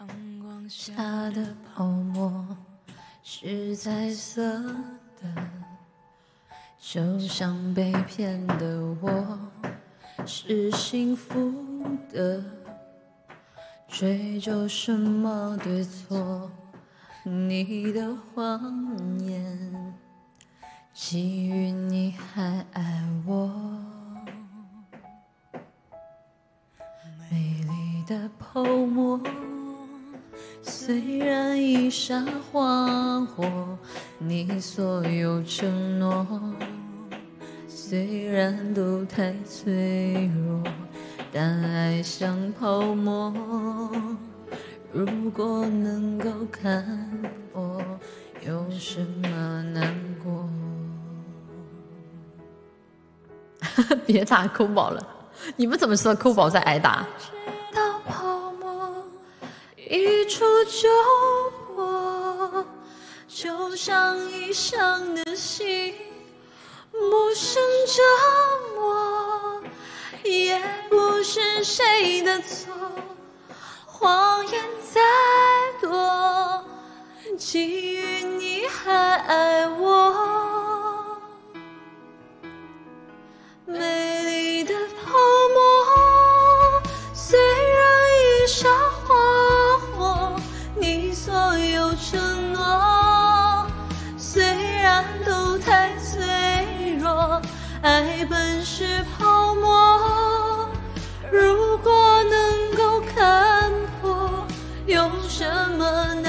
阳光下的泡沫是彩色的，就像被骗的我是幸福的，追究什么对错？你的谎言，基于你还爱我，美丽的泡沫。虽然一刹花火，你所有承诺，虽然都太脆弱，但爱像泡沫。如果能够看破，有什么难过？别打抠宝了，你们怎么知道抠宝在挨打？一触就破，就像异伤的心，不胜折磨，也不是谁的错。谎言再多，基于你还爱我，美所有承诺，虽然都太脆弱，爱本是泡沫，如果能够看破，有什么难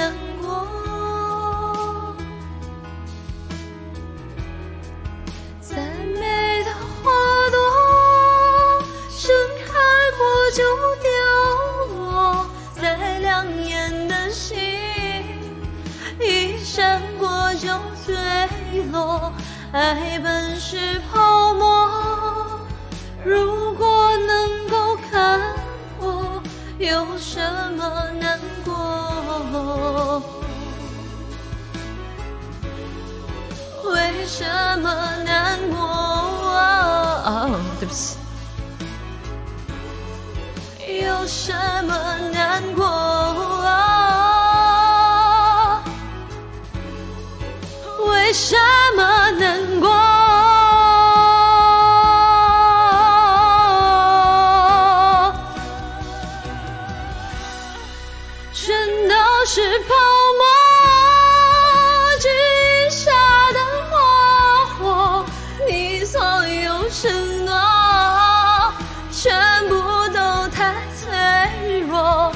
一闪过就坠落。爱本是泡沫，如果能够看破，有什么难过？为什么难过？哦，对不起。有什么难过？为什么难过？全都是泡沫，记下的花火，你所有承诺，全部都太脆弱，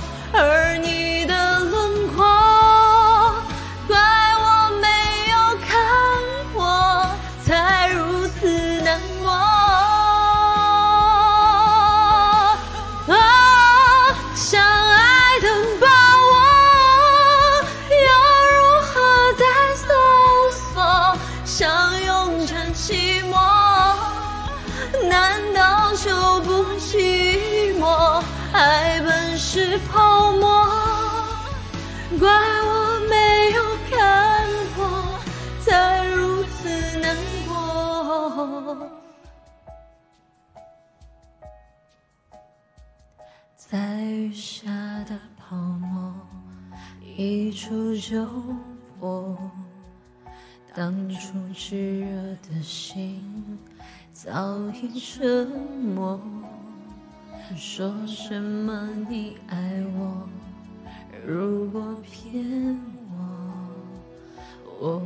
雨下的泡沫，一触就破。当初炙热的心早已沉默。说什么你爱我，如果骗我，我